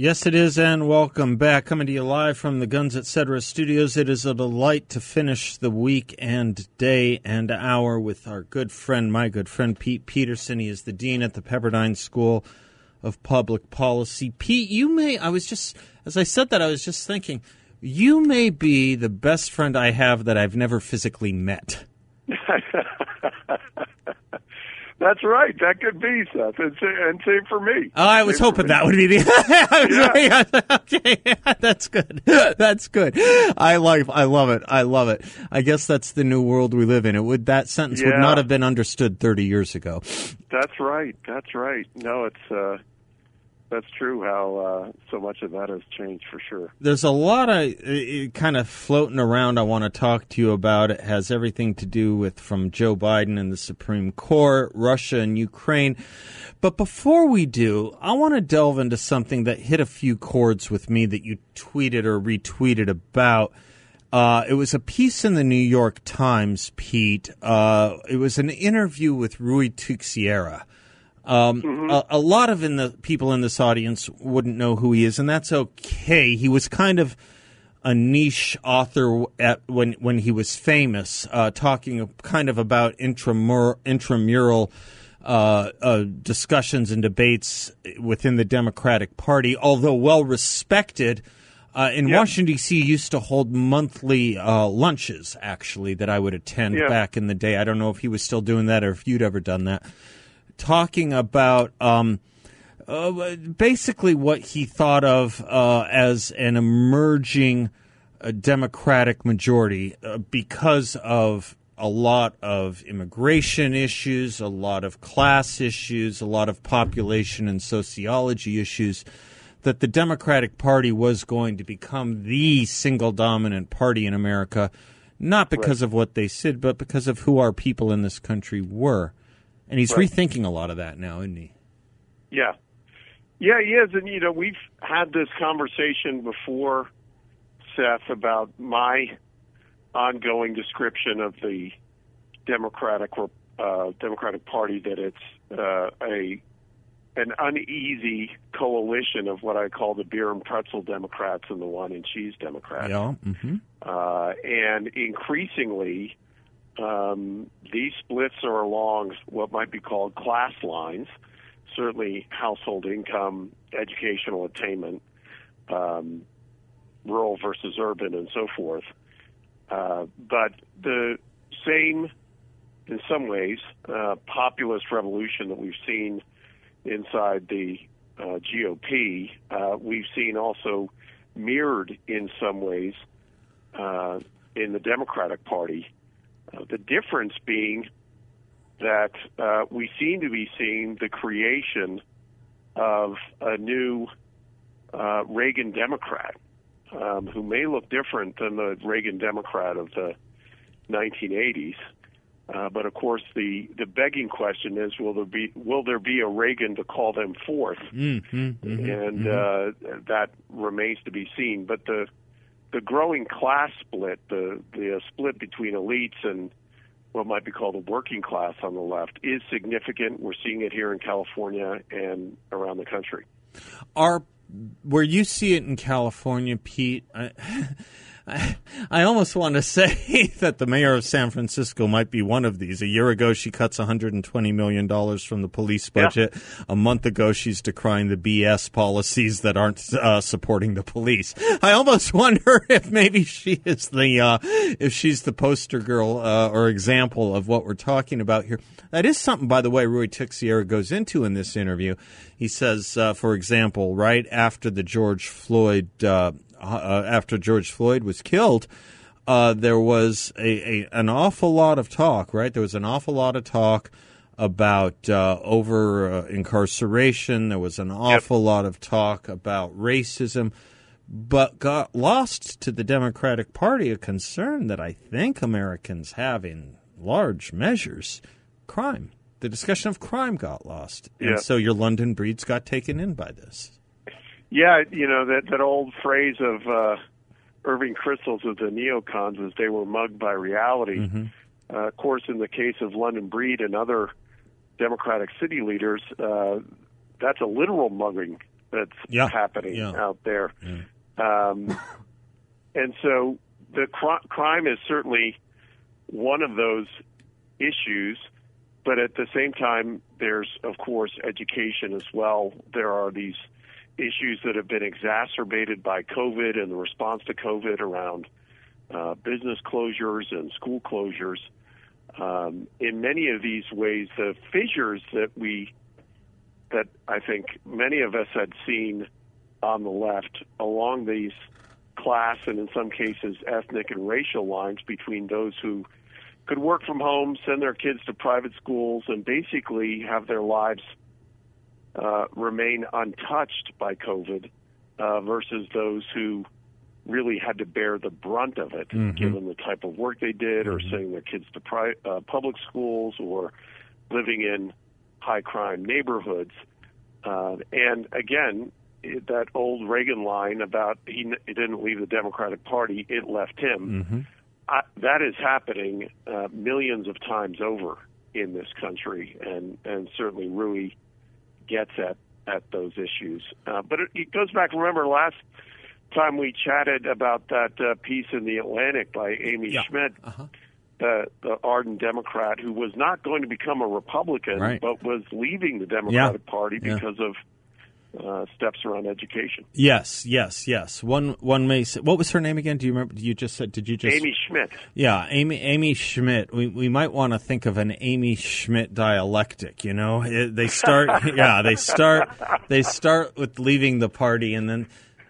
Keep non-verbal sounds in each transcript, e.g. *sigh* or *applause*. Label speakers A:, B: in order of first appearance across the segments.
A: Yes, it is, and welcome back. Coming to you live from the Guns Etc. studios. It is a delight to finish the week and day and hour with our good friend, my good friend, Pete Peterson. He is the dean at the Pepperdine School of Public Policy. Pete, you may, I was just, as I said that, I was just thinking, you may be the best friend I have that I've never physically met. *laughs*
B: That's right. That could be Seth, and, and same for me.
A: Oh, I was
B: Same
A: hoping that would be the. *laughs* *laughs* okay, that's good. *laughs* That's good. I like. I love it. I love it. I guess that's the new world we live in. It would that sentence would not have been understood thirty years ago.
B: That's right. That's right. No, it's uh, that's true. How uh, so much of that has changed for sure.
A: There's a lot of uh, kind of floating around. I want to talk to you about. It has everything to do with from Joe Biden and the Supreme Court, Russia and Ukraine. But before we do, I want to delve into something that hit a few chords with me that you tweeted or retweeted about. Uh, it was a piece in the New York Times, Pete. Uh, it was an interview with Ruy Teixeira. Um, a, a lot of in the people in this audience wouldn't know who he is, and that's okay. He was kind of a niche author at, when when he was famous, uh, talking kind of about intramur- intramural uh, uh, discussions and debates within the Democratic Party. Although well respected, uh, in Washington D.C., used to hold monthly uh, lunches. Actually, that I would attend
B: Yeah.
A: back in the day. I don't know if he was still doing that or if you'd ever done that talking about um, uh, basically what he thought of uh, as an emerging uh, Democratic majority uh, because of a lot of immigration issues, a lot of class issues, a lot of population and sociology issues. That the Democratic Party was going to become the single dominant party in America, not because of what they said, but because of who our people in this country were. And he's
B: Right.
A: rethinking a lot of that now, isn't he?
B: Yeah, yeah, he is, and you know we've had this conversation before, Seth, about my ongoing description of the Democratic uh, Democratic Party that it's uh, a an uneasy coalition of what I call the beer and pretzel Democrats and the wine and cheese Democrats.
A: Yeah. Mm-hmm.
B: Uh, and increasingly, um, these splits are along what might be called class lines, certainly household income, educational attainment, um, rural versus urban, and so forth. Uh, but the same, in some ways, uh, populist revolution that we've seen inside the uh, GOP, uh, we've seen also mirrored in some ways uh, in the Democratic Party. Uh, the difference being that uh, we seem to be seeing the creation of a new uh, Reagan Democrat um, who may look different than the Reagan Democrat of the 1980s. Uh, but of course, the, the begging question is: Will there be will there be a Reagan to call them forth?
A: Mm-hmm,
B: and uh, that remains to be seen. But the the growing class split, the the uh, split between elites and what might be called the working class on the left, is significant. We're seeing it here in California and around the country.
A: Are where you see it in California, Pete? I, *laughs* I, *laughs* I almost want to *laughs* say that the mayor of San Francisco might be one of these. A year ago, she cuts 120 million dollars from the police
B: Yeah.
A: budget. A month ago, she's decrying the BS policies that aren't uh, supporting the police. I almost *laughs* wonder if maybe she is the uh, if she's the poster girl uh, or example of what we're talking about here. That is something, by the way, Ruy Teixeira goes into in this interview. He says, uh, for example, right after the George Floyd, uh, uh, after George Floyd was killed, uh, there was a, a an awful lot of talk. Right, there was an awful lot of talk about uh, over uh, incarceration. There was an awful yep. lot of talk about racism, but got lost to the Democratic Party a concern that I think Americans have in large measures crime. The discussion of crime got lost. And so your London breeds got taken in by this.
B: Yeah, you know, that, that old phrase of uh, Irving Kristol's of the neocons is they were mugged by reality.
A: Mm-hmm.
B: Uh, of course, in the case of London Breed and other Democratic city leaders, uh, that's a literal mugging that's
A: yeah.
B: happening
A: yeah.
B: out there.
A: Yeah.
B: Um, and so the cr- crime is certainly one of those issues, but at the same time, there's, of course, education as well. There are these issues that have been exacerbated by COVID and the response to COVID around uh, business closures and school closures. Um, in many of these ways, the fissures that we that I think many of us had seen on the left along these class and in some cases ethnic and racial lines between those who could work from home, send their kids to private schools, and basically have their lives uh, remain untouched by COVID uh, versus those who really had to bear the brunt of it,
A: mm-hmm.
B: given the type of work they did, or
A: mm-hmm.
B: sending their kids to pri- uh, public schools, or living in high crime neighborhoods. Uh, and again, it, that old Reagan line about he, he didn't leave the Democratic Party, it left him.
A: Mm-hmm.
B: I, that is happening uh, millions of times over in this country, and and certainly Ruy gets at at those issues. Uh, but it, it goes back. Remember last time we chatted about that uh, piece in the Atlantic by Amy
A: yeah.
B: Schmidt,
A: uh-huh.
B: the, the ardent Democrat who was not going to become a Republican,
A: right.
B: but was leaving the Democratic
A: yeah.
B: Party
A: yeah.
B: because of uh, steps around education.
A: Yes, yes, yes. One one may say, what was her name again? Do you remember? You just said. Did you just
B: Amy Schmidt?
A: Yeah, Amy Amy Schmidt. We we might want to think of an Amy Schmidt dialectic. You know, it, they start. *laughs* yeah, they start. They start with leaving the party, and then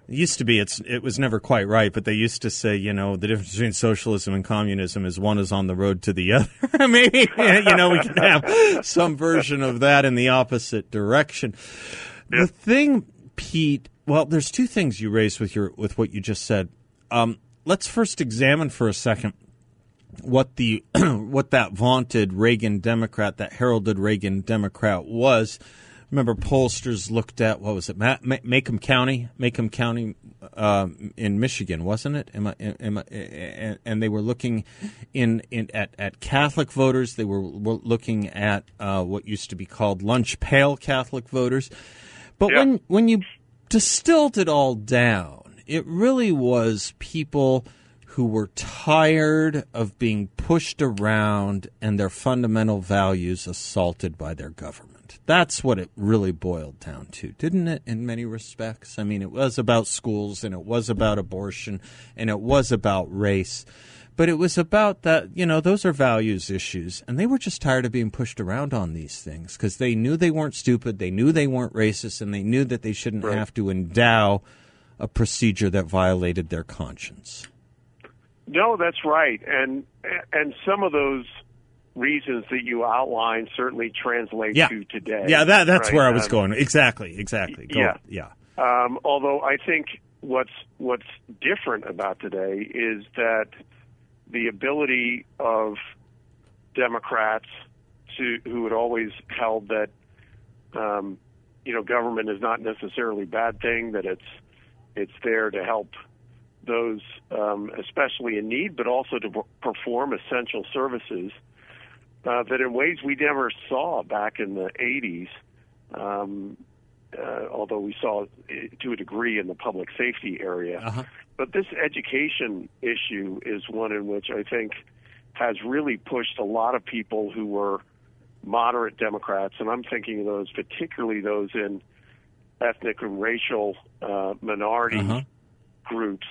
A: it used to be it's it was never quite right, but they used to say, you know, the difference between socialism and communism is one is on the road to the other. *laughs* Maybe you know we can have some version of that in the opposite direction.
B: Yeah.
A: The thing, Pete. Well, there's two things you raised with your with what you just said. Um, let's first examine for a second what the *clears throat* what that vaunted Reagan Democrat, that heralded Reagan Democrat was remember pollsters looked at what was it, Ma- Ma- Macomb County, Macomb County uh, in Michigan, wasn't it? Am I, am I, and they were looking in, in at, at Catholic voters. They were, looking at uh, what used to be called lunch pail Catholic voters. But
B: Yeah.
A: when when you distilled it all down, it really was people who were tired of being pushed around and their fundamental values assaulted by their government. That's what it really boiled down to, didn't it, in many respects? I mean, it was about schools and it was about abortion and it was about race. But it was about that, you know, those are values issues. And they were just tired of being pushed around on these things because they knew they weren't stupid, they knew they weren't racist, and they knew that they shouldn't
B: Right.
A: have to endow a procedure that violated their conscience.
B: No, that's right, and and some of those reasons that you outlined certainly translate
A: Yeah.
B: to today.
A: Yeah, that, that's
B: right?
A: where I was
B: Um,
A: going. Exactly, exactly. Go-
B: yeah.
A: yeah.
B: Um, although I think what's what's different about today is that the ability of Democrats to who had always held that um, you know government is not necessarily a bad thing that it's it's there to help those um, especially in need, but also to perform essential services uh, that in ways we never saw back in the 80s. Um, uh, although we saw it to a degree in the public safety area.
A: Uh-huh.
B: But this education issue is one in which I think has really pushed a lot of people who were moderate Democrats, and I'm thinking of those, particularly those in ethnic and racial uh, minority
A: Uh-huh.
B: groups,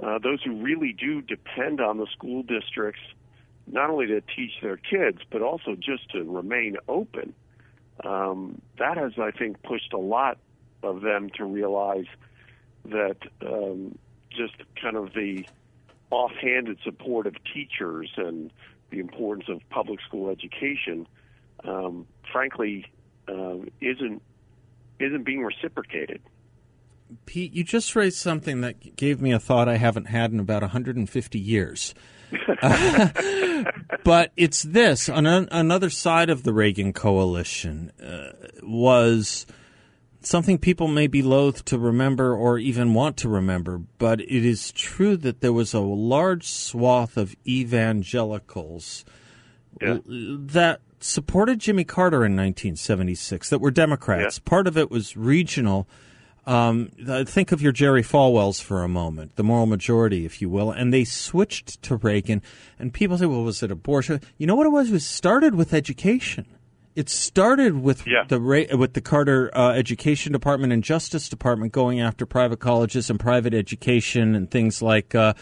B: uh, those who really do depend on the school districts not only to teach their kids, but also just to remain open. Um, that has, I think, pushed a lot of them to realize that um, just kind of the offhanded support of teachers and the importance of public school education um, frankly, uh, isn't isn't being reciprocated.
A: Pete, you just raised something that gave me a thought I haven't had in about 150 years. *laughs* but it's this on an, another side of the Reagan coalition uh, was something people may be loath to remember or even want to remember, but it is true that there was a large swath of evangelicals
B: Yeah.
A: that supported Jimmy Carter in 1976 that were Democrats.
B: Yeah.
A: Part of it was regional. Um, think of your Jerry Falwells for a moment, the moral majority, if you will, and they switched to Reagan. And people say, "Well, was it abortion?" You know what it was? It was started with education. It started with
B: Yeah.
A: the with the Carter uh, Education Department and Justice Department going after private colleges and private education and things like uh,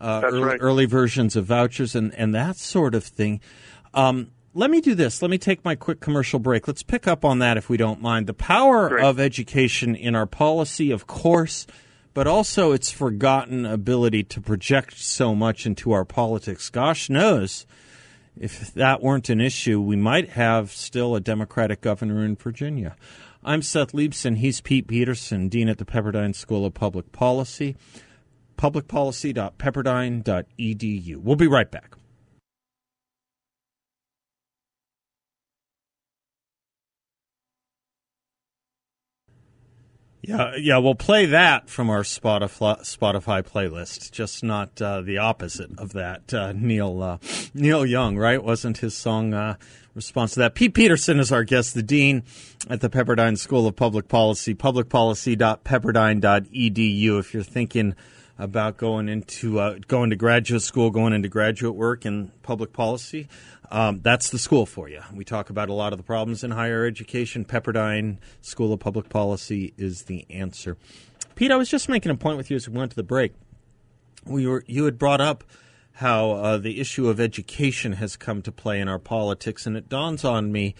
A: uh, early,
B: right.
A: early versions of vouchers and, and that sort of thing. Um, let me do this. Let me take my quick commercial break. Let's pick up on that if we don't mind. The power
B: Great.
A: of education in our policy, of course, but also its forgotten ability to project so much into our politics. Gosh knows if that weren't an issue, we might have still a Democratic governor in Virginia. I'm Seth Leibsohn. He's Pete Peterson, Dean at the Pepperdine School of Public Policy. Publicpolicy.pepperdine.edu. We'll be right back. Yeah, yeah, we'll play that from our Spotify Spotify playlist, just not uh, the opposite of that. Uh, Neil uh, Neil Young, right? Wasn't his song uh, response to that? Pete Peterson is our guest, the dean at the Pepperdine School of Public Policy, publicpolicy.pepperdine.edu. If you're thinking about going into uh, going to graduate school, going into graduate work in public policy, um, that's the school for you. We talk about a lot of the problems in higher education. Pepperdine School of Public Policy is the answer. Pete, I was just making a point with you as we went to the break. We were you had brought up how uh, the issue of education has come to play in our politics, and it dawns on me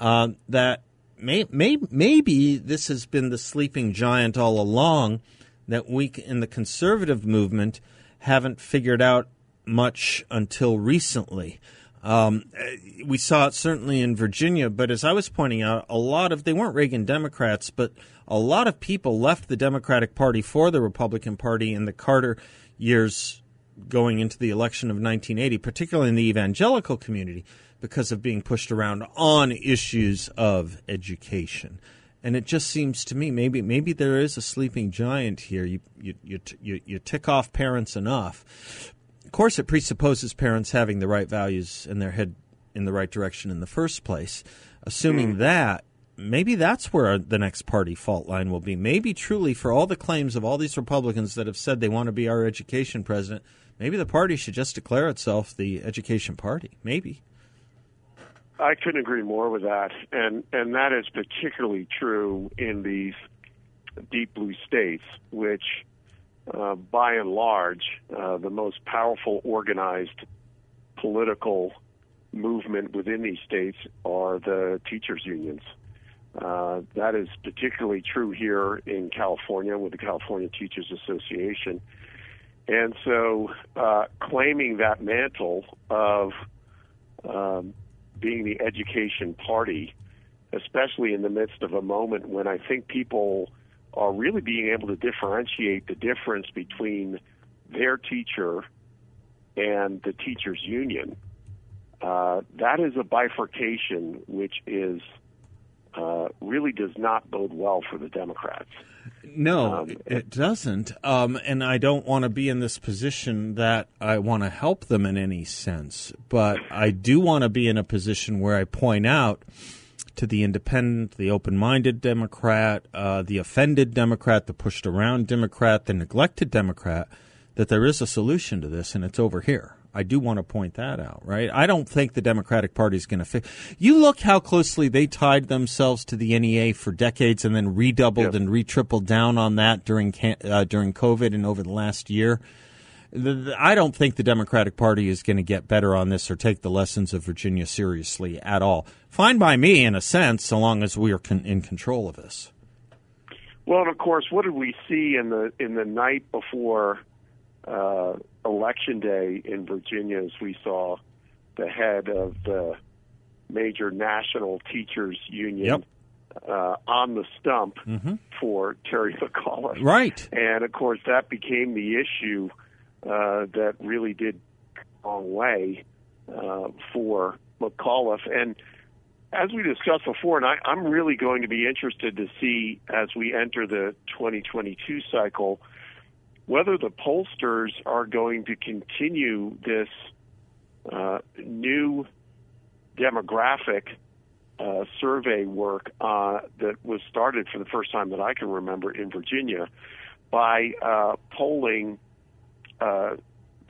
A: uh, that may, may, maybe this has been the sleeping giant all along that we in the conservative movement haven't figured out much until recently. Um, eh, we saw it certainly in Virginia, but as I was pointing out, a lot of they weren't Reagan Democrats, but a lot of people left the Democratic Party for the Republican Party in the Carter years going into the election of 1980, particularly in the evangelical community, because of being pushed around on issues of education. And it just seems to me maybe maybe there is a sleeping giant here. You you you you, you tick off parents enough. Of course, it presupposes parents having the right values and their head in the right direction in the first place. Assuming hmm. that, maybe that's where the next party fault line will be. Maybe truly, for all the claims of all these Republicans that have said they want to be our education president, maybe the party should just declare itself the education party. Maybe.
B: I couldn't agree more with that, and and that is particularly true in these deep blue states, which, uh, by and large, uh, the most powerful organized political movement within these states are the teachers' unions. Uh, that is particularly true here in California with the California Teachers Association. And so, uh, claiming that mantle of um, being the education party, especially in the midst of a moment when I think people are really being able to differentiate the difference between their teacher and the teachers' union. Uh, that is a bifurcation which is uh, really does not bode well for the Democrats.
A: No,
B: Um,
A: it- it doesn't. Um, and I don't want to be in this position that I want to help them in any sense. But I do want to be in a position where I point out to the independent, the open minded Democrat, uh, the offended Democrat, the pushed around Democrat, the neglected Democrat, that there is a solution to this, and it's over here. I do want to point that out, right? I don't think the Democratic Party is going to fix. You look how closely they tied themselves to the NEA for decades, and then redoubled
B: Yep.
A: and retripled down on that during uh, during COVID and over the last year. The, the, I don't think the Democratic Party is going to get better on this or take the lessons of Virginia seriously at all. Fine by me, in a sense, so long as we are con- in control of this.
B: Well, and of course, what did we see in the in the night before uh, election day in Virginia? As we saw the head of the major national teachers union
A: Yep.
B: uh, on the stump for Terry McAuliffe.
A: Right.
B: And of course, that became the issue uh, that really did a long way uh, for McAuliffe. And as we discussed before, and I, I'm really going to be interested to see as we enter the 2022 cycle whether the pollsters are going to continue this uh, new demographic uh, survey work uh, that was started for the first time that I can remember in Virginia by uh, polling uh,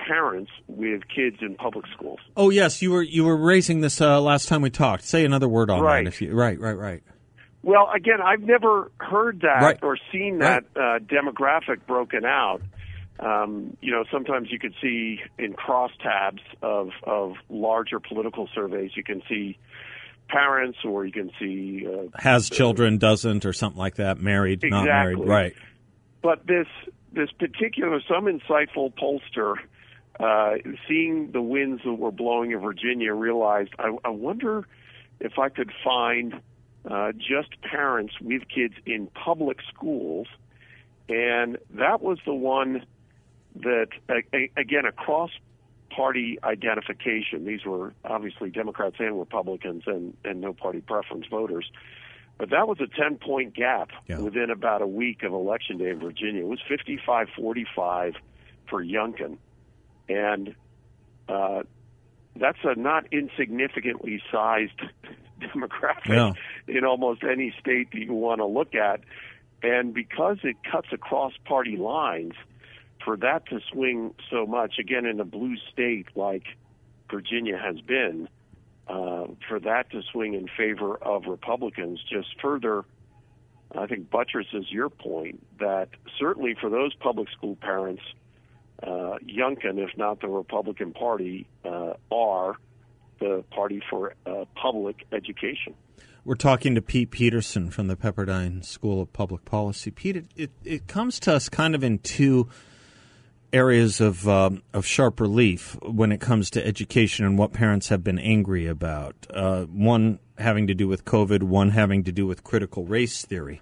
B: parents with kids in public schools.
A: Oh yes, you were you were raising this uh, last time we talked. Say another word on
B: Right.
A: that if you right right right.
B: Well, again, I've never heard that
A: Right.
B: or seen that uh, demographic broken out. Um, you know, sometimes you could see in crosstabs of of larger political surveys, you can see parents or you can see uh,
A: Has children, doesn't, or something like that. Married, not married. Right.
B: but this this particular some insightful pollster uh, seeing the winds that were blowing in Virginia realized I, I wonder if I could find uh, just parents with kids in public schools, and that was the one that again across party identification. These were obviously Democrats and Republicans and, and no party preference voters. But that was a 10 point gap
A: Yeah.
B: within about a week of Election Day in Virginia. It was 55 45 for Youngkin. And uh, that's a not insignificantly sized *laughs* demographic
A: Yeah.
B: in almost any state that you want to look at. And because it cuts across party lines, for that to swing so much, again, in a blue state like Virginia has been, uh, for that to swing in favor of Republicans just further, I think, buttresses your point that certainly for those public school parents, uh, Youngkin, if not the Republican Party, uh, are the party for uh, public education.
A: We're talking to Pete Peterson from the Pepperdine School of Public Policy. Pete, it, it, it comes to us kind of in two areas of um, of sharp relief when it comes to education and what parents have been angry about. Uh, one having to do with COVID, one having to do with critical race theory,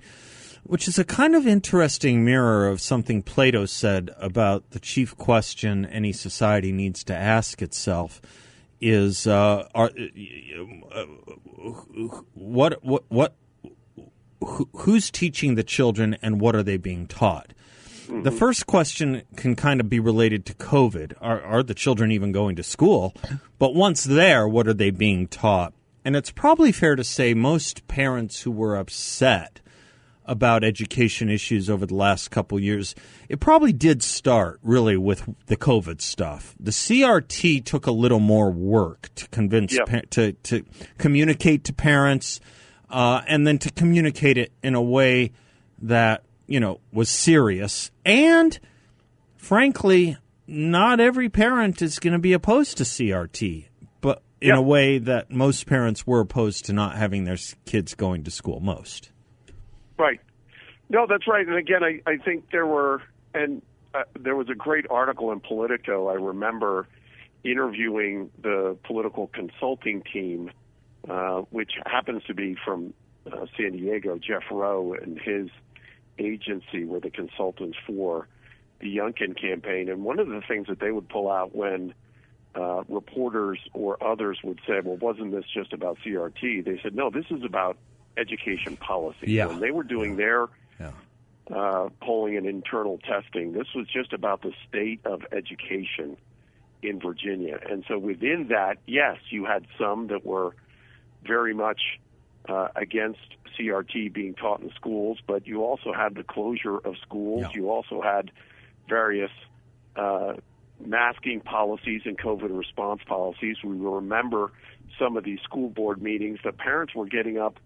A: which is a kind of interesting mirror of something Plato said about the chief question any society needs to ask itself is uh, are, uh, what what what who, who's teaching the children and what are they being taught? The first question can kind of be related to COVID. Are, are the children even going to school? But once there, what are they being taught? And it's probably fair to say most parents who were upset about education issues over the last couple years, it probably did start really with the COVID stuff. The CRT took a little more work to convince pa- to to communicate to parents, uh, and then to communicate it in a way that you know was serious. And frankly not every parent is going to be opposed to CRT but in a way that most parents were opposed to not having their kids going to school most
B: Right. No, that's right. And again, I, I think there were, and uh, there was a great article in Politico. I remember interviewing the political consulting team, uh, which happens to be from uh, San Diego, Jeff Roe and his agency were the consultants for the Youngkin campaign. And one of the things that they would pull out when uh, reporters or others would say, well, wasn't this just about CRT? They said, no, this is about education policy.
A: Yeah.
B: When they were doing their
A: yeah
B: uh, polling and internal testing, this was just about the state of education in Virginia. And so within that, yes, you had some that were very much uh, against CRT being taught in schools, but you also had the closure of schools.
A: Yeah.
B: You also had various uh, masking policies and COVID response policies. We will remember some of these school board meetings. The parents were getting up,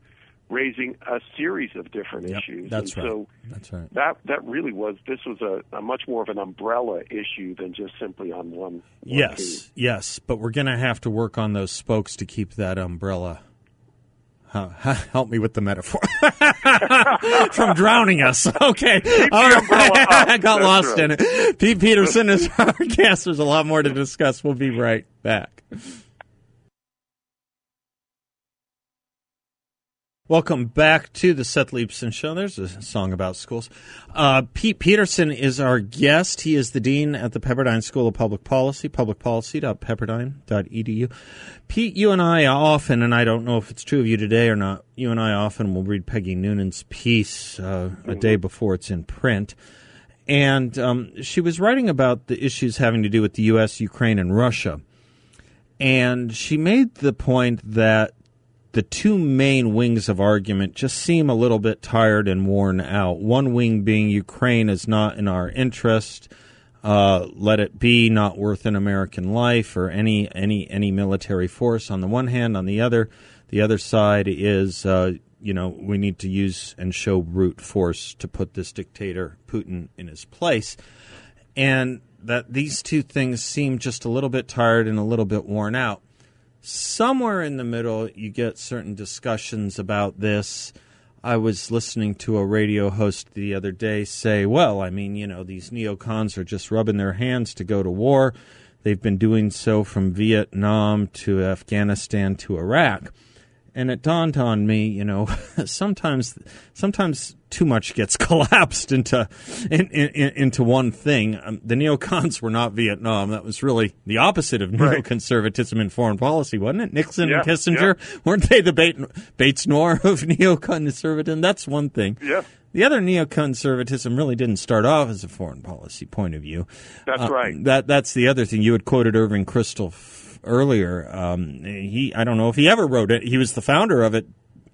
B: raising a series of different
A: Yep,
B: issues.
A: that's
B: and
A: right
B: so
A: that's right
B: that that really was this was a, a much more of an umbrella issue than just simply on one. one
A: yes yes but we're going to have to work on those spokes to keep that umbrella huh, *laughs* help me with the metaphor *laughs* from drowning us. *laughs* Okay, all right. I got
B: That's
A: lost
B: right.
A: in it. Pete Peterson is our guest. There's a lot more to discuss. We'll be right back. Welcome back to the Seth Leibsohn Show. There's a song about schools. Uh, Pete Peterson is our guest. He is the dean at the Pepperdine School of Public Policy, publicpolicy.pepperdine.edu. Pete, you and I often, and I don't know if it's true of you today or not, you and I often will read Peggy Noonan's piece uh, a day before it's in print. And um, she was writing about the issues having to do with the U.S., Ukraine, and Russia. And she made the point that the two main wings of argument just seem a little bit tired and worn out. One wing being Ukraine is not in our interest. Uh, let it be not worth an American life or any any any military force. On the one hand, on the other, the other side is uh, you know we need to use and show brute force to put this dictator Putin in his place, and that these two things seem just a little bit tired and a little bit worn out somewhere in the middle, you get certain discussions about this. I was listening to a radio host the other day say, well, I mean, you know, these neocons are just rubbing their hands to go to war. They've been doing so from Vietnam to Afghanistan to Iraq and it dawned on me, you know, *laughs* sometimes sometimes too much gets *laughs* collapsed into in, in, into one thing. Um, the neocons were not Vietnam. That was really the opposite of
B: Right.
A: neoconservatism in foreign policy, wasn't it? Nixon
B: Yeah,
A: and Kissinger weren't they the bait, bêtes noires of *laughs* neoconservatism? That's one thing.
B: Yeah.
A: The other neoconservatism really didn't start off as a foreign policy point of view.
B: That's
A: Uh,
B: right.
A: That that's the other thing. You had quoted Irving Kristol earlier. Um, he I don't know if he ever wrote it. He was the founder of it.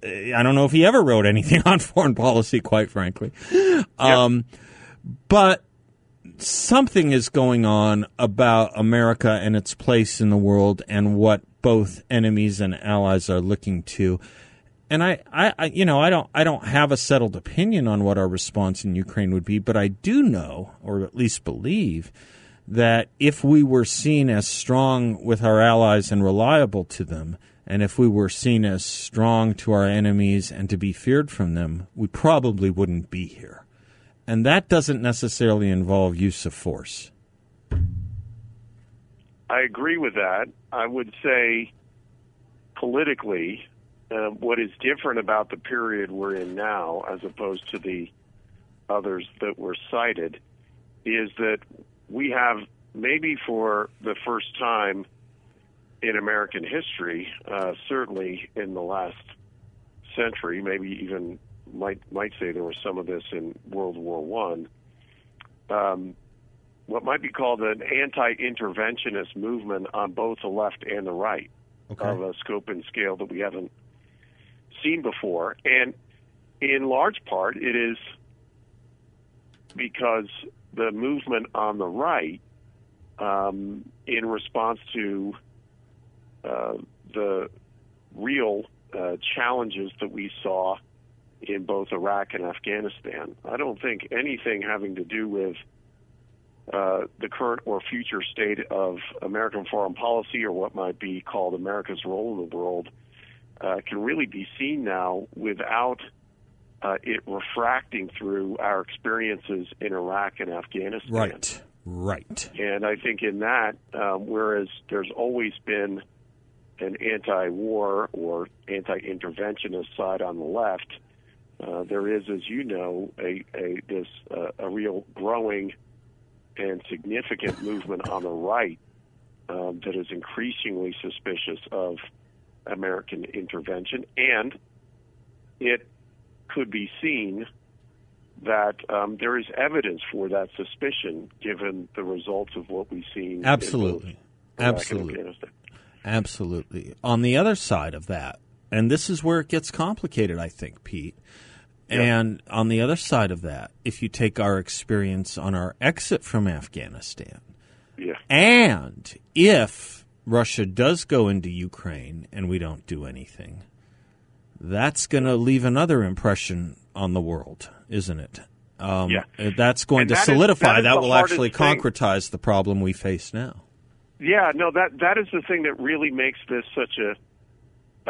A: I don't know if he ever wrote anything *laughs* on foreign policy, quite frankly. Um, But something is going on about America and its place in the world and what both enemies and allies are looking to. And I, I, I, you know, I don't, I don't have a settled opinion on what our response in Ukraine would be, but I do know, or at least believe, that if we were seen as strong with our allies and reliable to them, and if we were seen as strong to our enemies and to be feared from them, we probably wouldn't be here. And that doesn't necessarily involve use of force.
B: I agree with that. I would say politically, uh, what is different about the period we're in now, as opposed to the others that were cited, is that we have maybe for the first time in American history, uh, certainly in the last century, maybe even might might say there was some of this in World War One. Um, what might be called an anti-interventionist movement on both the left and the right of a scope and scale that we haven't seen before, and in large part, it is because the movement on the right, um, in response to uh, the real uh, challenges that we saw in both Iraq and Afghanistan. I don't think anything having to do with uh, the current or future state of American foreign policy or what might be called America's role in the world uh, can really be seen now without uh, it refracting through our experiences in Iraq and Afghanistan.
A: Right. Right.
B: And I think in that, um, whereas there's always been an anti-war or anti-interventionist side on the left, uh, there is, as you know, a, a this uh, a real growing and significant movement on the right um, that is increasingly suspicious of American intervention, and it could be seen that um, there is evidence for that suspicion given the results of what we've seen.
A: Absolutely. Absolutely. Absolutely. On the other side of that, and this is where it gets complicated, I think, Pete. And on the other side of that, if you take our experience on our exit from Afghanistan,
B: Yeah.
A: and if Russia does go into Ukraine and we don't do anything, that's going to leave another impression on the world, isn't it? Um,
B: Yeah.
A: That's going
B: And
A: to
B: that is-
A: solidify.
B: that is
A: that will actually
B: thing.
A: concretize the problem we face now.
B: Yeah, no, that that is the thing that really makes this such a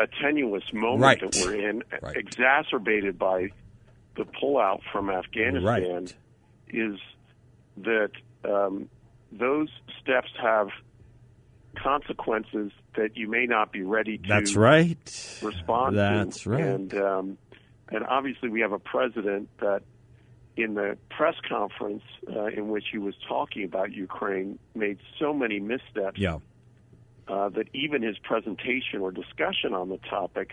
B: a tenuous moment
A: Right.
B: that we're in,
A: Right.
B: exacerbated by the pullout from Afghanistan.
A: Right.
B: Is that um, those steps have consequences that you may not be ready to
A: That's right.
B: respond
A: That's
B: to.
A: right.
B: And um, and obviously we have a president that in the press conference uh, in which he was talking about Ukraine made so many missteps
A: Yeah.
B: uh, that even his presentation or discussion on the topic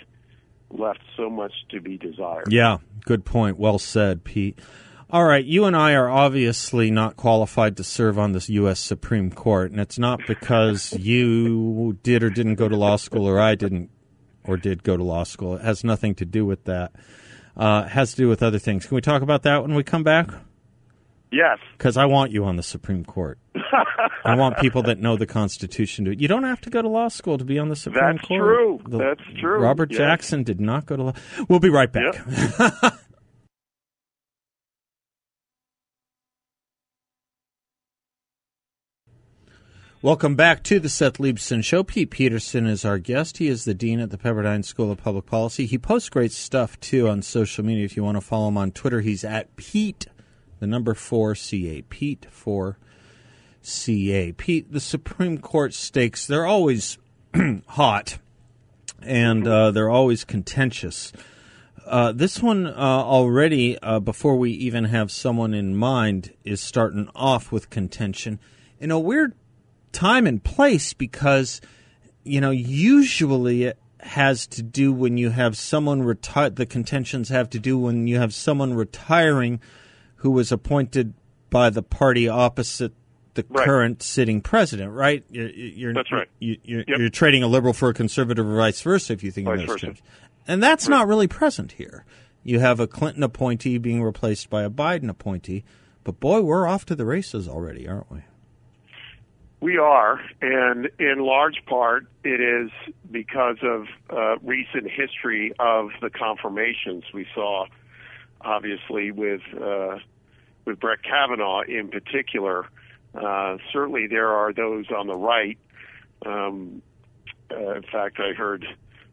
B: left so much to be desired.
A: Yeah, good point. Well said, Pete. All right, you and I are obviously not qualified to serve on this U.S. Supreme Court, and it's not because *laughs* you did or didn't go to law school, or I didn't or did go to law school. It has nothing to do with that. Uh, it has to do with other things. Can we talk about that when we come back?
B: Yes.
A: Because I want you on the Supreme Court. I want people that know the Constitution to. You don't have to go to law school to be on the Supreme
B: That's
A: Court.
B: That's true.
A: The-
B: That's true.
A: Robert
B: Yes.
A: Jackson did not go to law. We'll be right back. *laughs* Welcome back to the Seth Leibsohn Show. Pete Peterson is our guest. He is the dean at the Pepperdine School of Public Policy. He posts great stuff too on social media. If you want to follow him on Twitter, he's at Pete, the number four CA. Pete four CA. Pete, the Supreme Court stakes, they're always *clears throat* hot and uh, they're always contentious. Uh, this one uh, already, uh, before we even have someone in mind, is starting off with contention in a weird time and place because, you know, usually it has to do when you have someone retire. The contentions have to do when you have someone retiring who was appointed by the party opposite the
B: Right.
A: current sitting president, right? You're, you're,
B: That's right.
A: You, you're,
B: Yep.
A: you're trading a liberal for a conservative or vice versa if you think
B: Vice
A: of those terms. And that's not really present here. You have a Clinton appointee being replaced by a Biden appointee, but boy, we're off to the races already, aren't we?
B: We are, and in large part, it is because of uh, recent history of the confirmations we saw, obviously with uh, with Brett Kavanaugh in particular. Uh, certainly, there are those on the right. Um, uh, in fact, I heard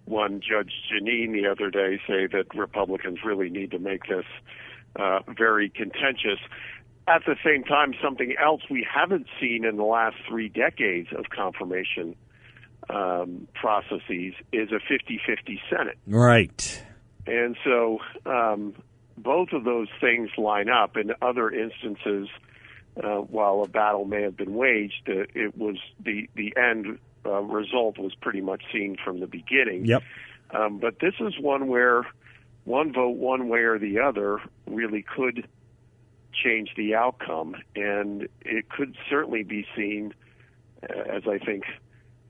B: one Judge Jeanine the other day say that Republicans really need to make this uh, very contentious. At the same time, something else we haven't seen in the last three decades of confirmation um, processes is a 50 50 Senate.
A: Right.
B: And so um, both of those things line up. In other instances, uh, while a battle may have been waged, uh, it was the, the end uh, result was pretty much seen from the beginning.
A: Yep.
B: Um, but this is one where one vote one way or the other really could change the outcome, and it could certainly be seen uh, as I think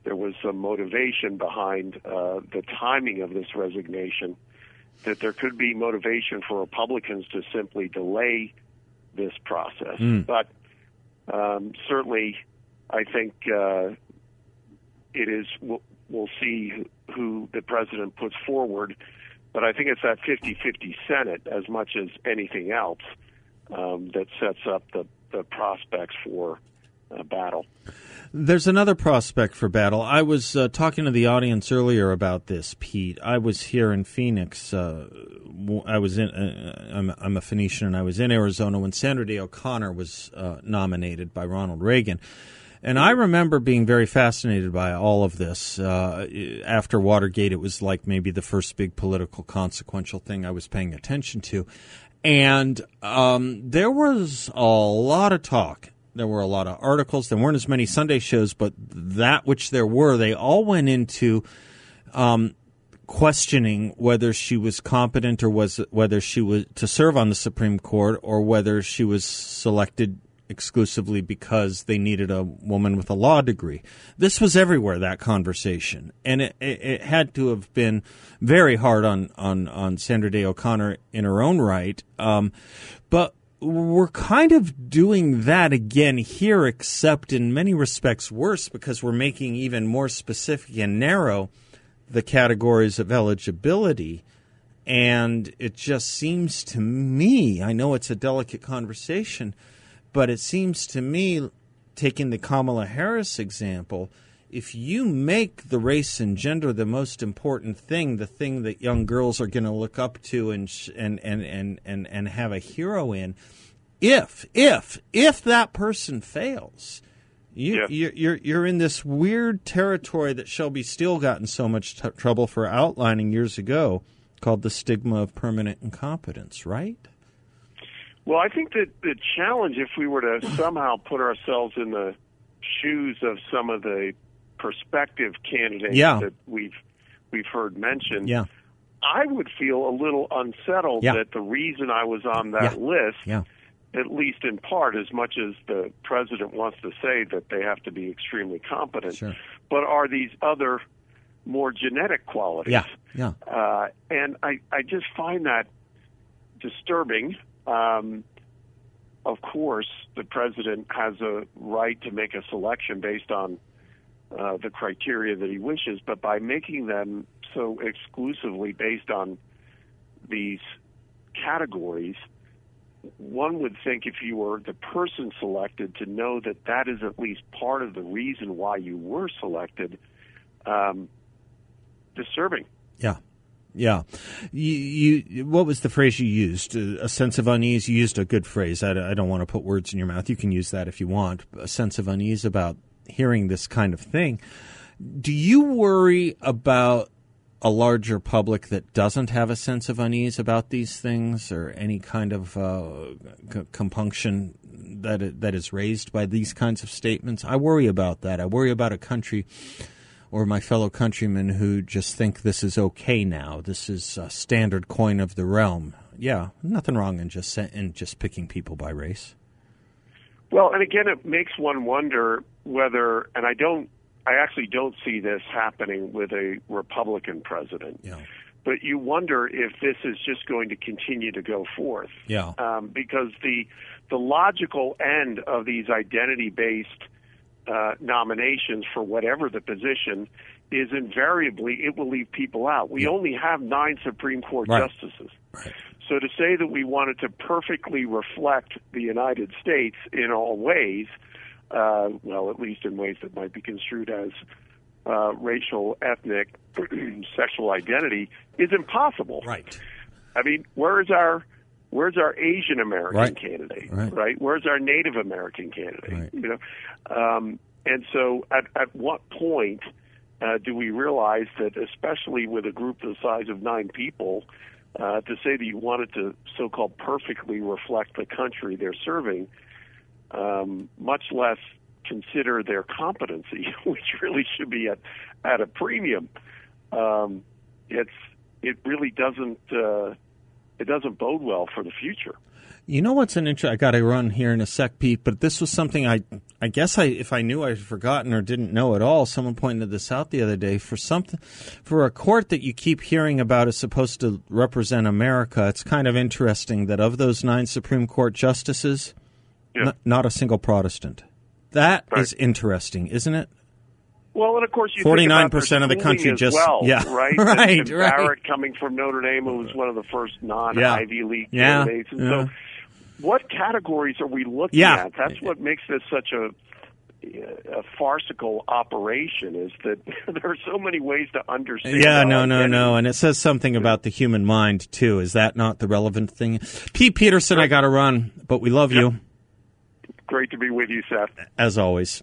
B: there was some motivation behind uh, the timing of this resignation. That there could be motivation for Republicans to simply delay this process, but um, certainly, I think uh, it is. We'll, we'll see who the president puts forward, but I think it's that 50-50 Senate as much as anything else um, that sets up the, the prospects for uh, battle.
A: There's another prospect for battle. I was uh, talking to the audience earlier about this, Pete. I was here in Phoenix. Uh, I was in. Uh, I'm, I'm a Phoenician, and I was in Arizona when Sandra Day O'Connor was uh, nominated by Ronald Reagan. And I remember being very fascinated by all of this. Uh, after Watergate, it was like maybe the first big political consequential thing I was paying attention to. And um, there was a lot of talk. There were a lot of articles. There weren't as many Sunday shows, but that which there were, they all went into um, questioning whether she was competent or was whether she was to serve on the Supreme Court or whether she was selected exclusively because they needed a woman with a law degree. This was everywhere that conversation, and it, it, it had to have been very hard on on on Sandra Day O'Connor in her own right. Um, but we're kind of doing that again here, except in many respects worse because we're making even more specific and narrow the categories of eligibility. And it just seems to me, I know it's a delicate conversation, but it seems to me, taking the Kamala Harris example, if you make the race and gender the most important thing, the thing that young girls are going to look up to and, sh- and, and, and, and, and have a hero in, if, if, if that person fails, You,
B: Yeah.
A: you're, you're you're in this weird territory that Shelby Steele got in so much t- trouble for outlining years ago, called the stigma of permanent incompetence. Right?
B: Well, I think that the challenge, if we were to somehow put ourselves in the shoes of some of the prospective candidates
A: Yeah.
B: that we've we've heard mentioned,
A: Yeah.
B: I would feel a little unsettled
A: Yeah.
B: that the reason I was on that list, at least in part, as much as the president wants to say that they have to be extremely competent,
A: Sure.
B: but are these other more genetic qualities?
A: Yeah. Yeah.
B: Uh, and I, I just find that disturbing. Um, of course, the president has a right to make a selection based on uh, the criteria that he wishes, but by making them so exclusively based on these categories, one would think if you were the person selected to know that that is at least part of the reason why you were selected. Um, disturbing.
A: Yeah. Yeah. You, you, what was the phrase you used? A sense of unease. You used a good phrase. I, I don't want to put words in your mouth. You can use that if you want. A sense of unease about hearing this kind of thing. Do you worry about a larger public that doesn't have a sense of unease about these things or any kind of uh, c- compunction that that is raised by these kinds of statements? I worry about that. I worry about a country or my fellow countrymen who just think this is okay now. This is a standard coin of the realm. Yeah, nothing wrong in just in just picking people by race.
B: Well, and again, it makes one wonder whether, and I don't, I actually don't see this happening with a Republican president.
A: Yeah.
B: But you wonder if this is just going to continue to go forth.
A: Yeah.
B: Um, because the the logical end of these identity based uh, nominations for whatever the position is invariably it will leave people out. We only have nine Supreme Court
A: Right.
B: justices. So to say that we wanted to perfectly reflect the United States in all ways, uh, well, at least in ways that might be construed as uh, racial, ethnic, *clears throat* sexual identity, is impossible.
A: Right.
B: I mean, where's our where's our Asian American
A: Right.
B: candidate?
A: Right. right.
B: Where's our Native American candidate?
A: Right.
B: You know, um, and so at at what point uh, do we realize that, especially with a group the size of nine people, uh, to say that you wanted to so-called perfectly reflect the country they're serving, um, much less consider their competency, *laughs* which really should be at at a premium. Um, it's it really doesn't uh, it doesn't bode well for the future.
A: You know what's an interest? I got to run here in a sec, Pete. But this was something I, I guess I, if I knew I'd forgotten or didn't know at all. Someone pointed this out the other day for something, for a court that you keep hearing about is supposed to represent America. It's kind of interesting that of those nine Supreme Court justices,
B: Yeah.
A: n- not a single Protestant. That is
B: Right.
A: interesting, isn't it?
B: Well, and of course, you
A: 49%
B: think about their
A: of the country just-
B: well,
A: yeah. *laughs*
B: right, *laughs*
A: Right,
B: And, and
A: right.
B: Barrett coming from Notre Dame, who was one of the first non-Ivy League
A: Yeah,
B: candidates, and
A: yeah.
B: so what categories are we looking
A: Yeah.
B: at? That's what makes this such a a farcical operation is that *laughs* there are so many ways to understand.
A: Yeah, no, no, no. And it says something about the human mind, too. Is that not the relevant thing? Pete Peterson, I got to run, but we love you,
B: Great to be with you, Seth.
A: as always.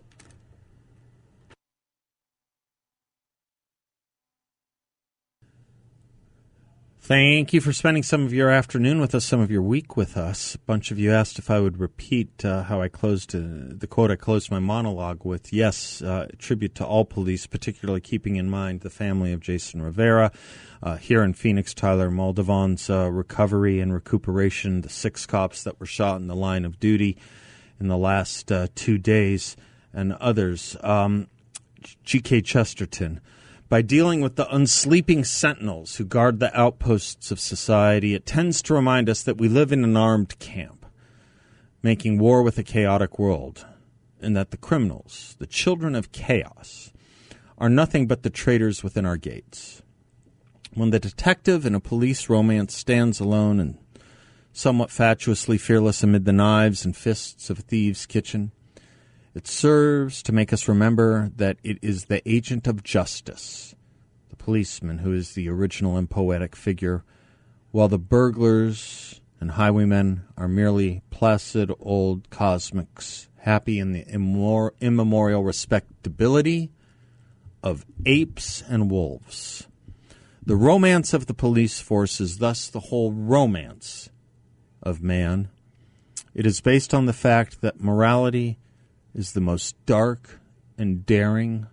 A: Thank you for spending some of your afternoon with us, some of your week with us. A bunch of you asked if I would repeat uh, how I closed uh, the quote I closed my monologue with. Yes, uh, tribute to all police, particularly keeping in mind the family of Jason Rivera. Uh, here in Phoenix, Tyler Moldovan's uh, recovery and recuperation, the six cops that were shot in the line of duty in the last uh, two days, and others. Um, G.K. Chesterton. By dealing with the unsleeping sentinels who guard the outposts of society, it tends to remind us that we live in an armed camp, making war with a chaotic world, and that the criminals, the children of chaos, are nothing but the traitors within our gates. When the detective in a police romance stands alone and somewhat fatuously fearless amid the knives and fists of a thieves' kitchen, it serves to make us remember that it is the agent of justice, the policeman, who is the original and poetic figure, while the burglars and highwaymen are merely placid old cosmics happy in the immor- immemorial respectability of apes and wolves. The romance of the police force is thus the whole romance of man. It is based on the fact that morality is the most dark and daring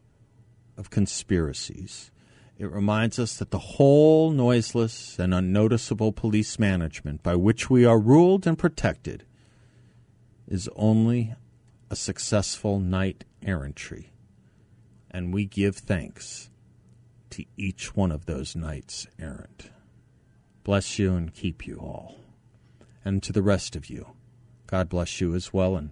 A: of conspiracies. It reminds us that the whole noiseless and unnoticeable police management by which we are ruled and protected is only a successful knight errantry. And we give thanks to each one of those knights errant. Bless you and keep you all. And to the rest of you, God bless you as well. And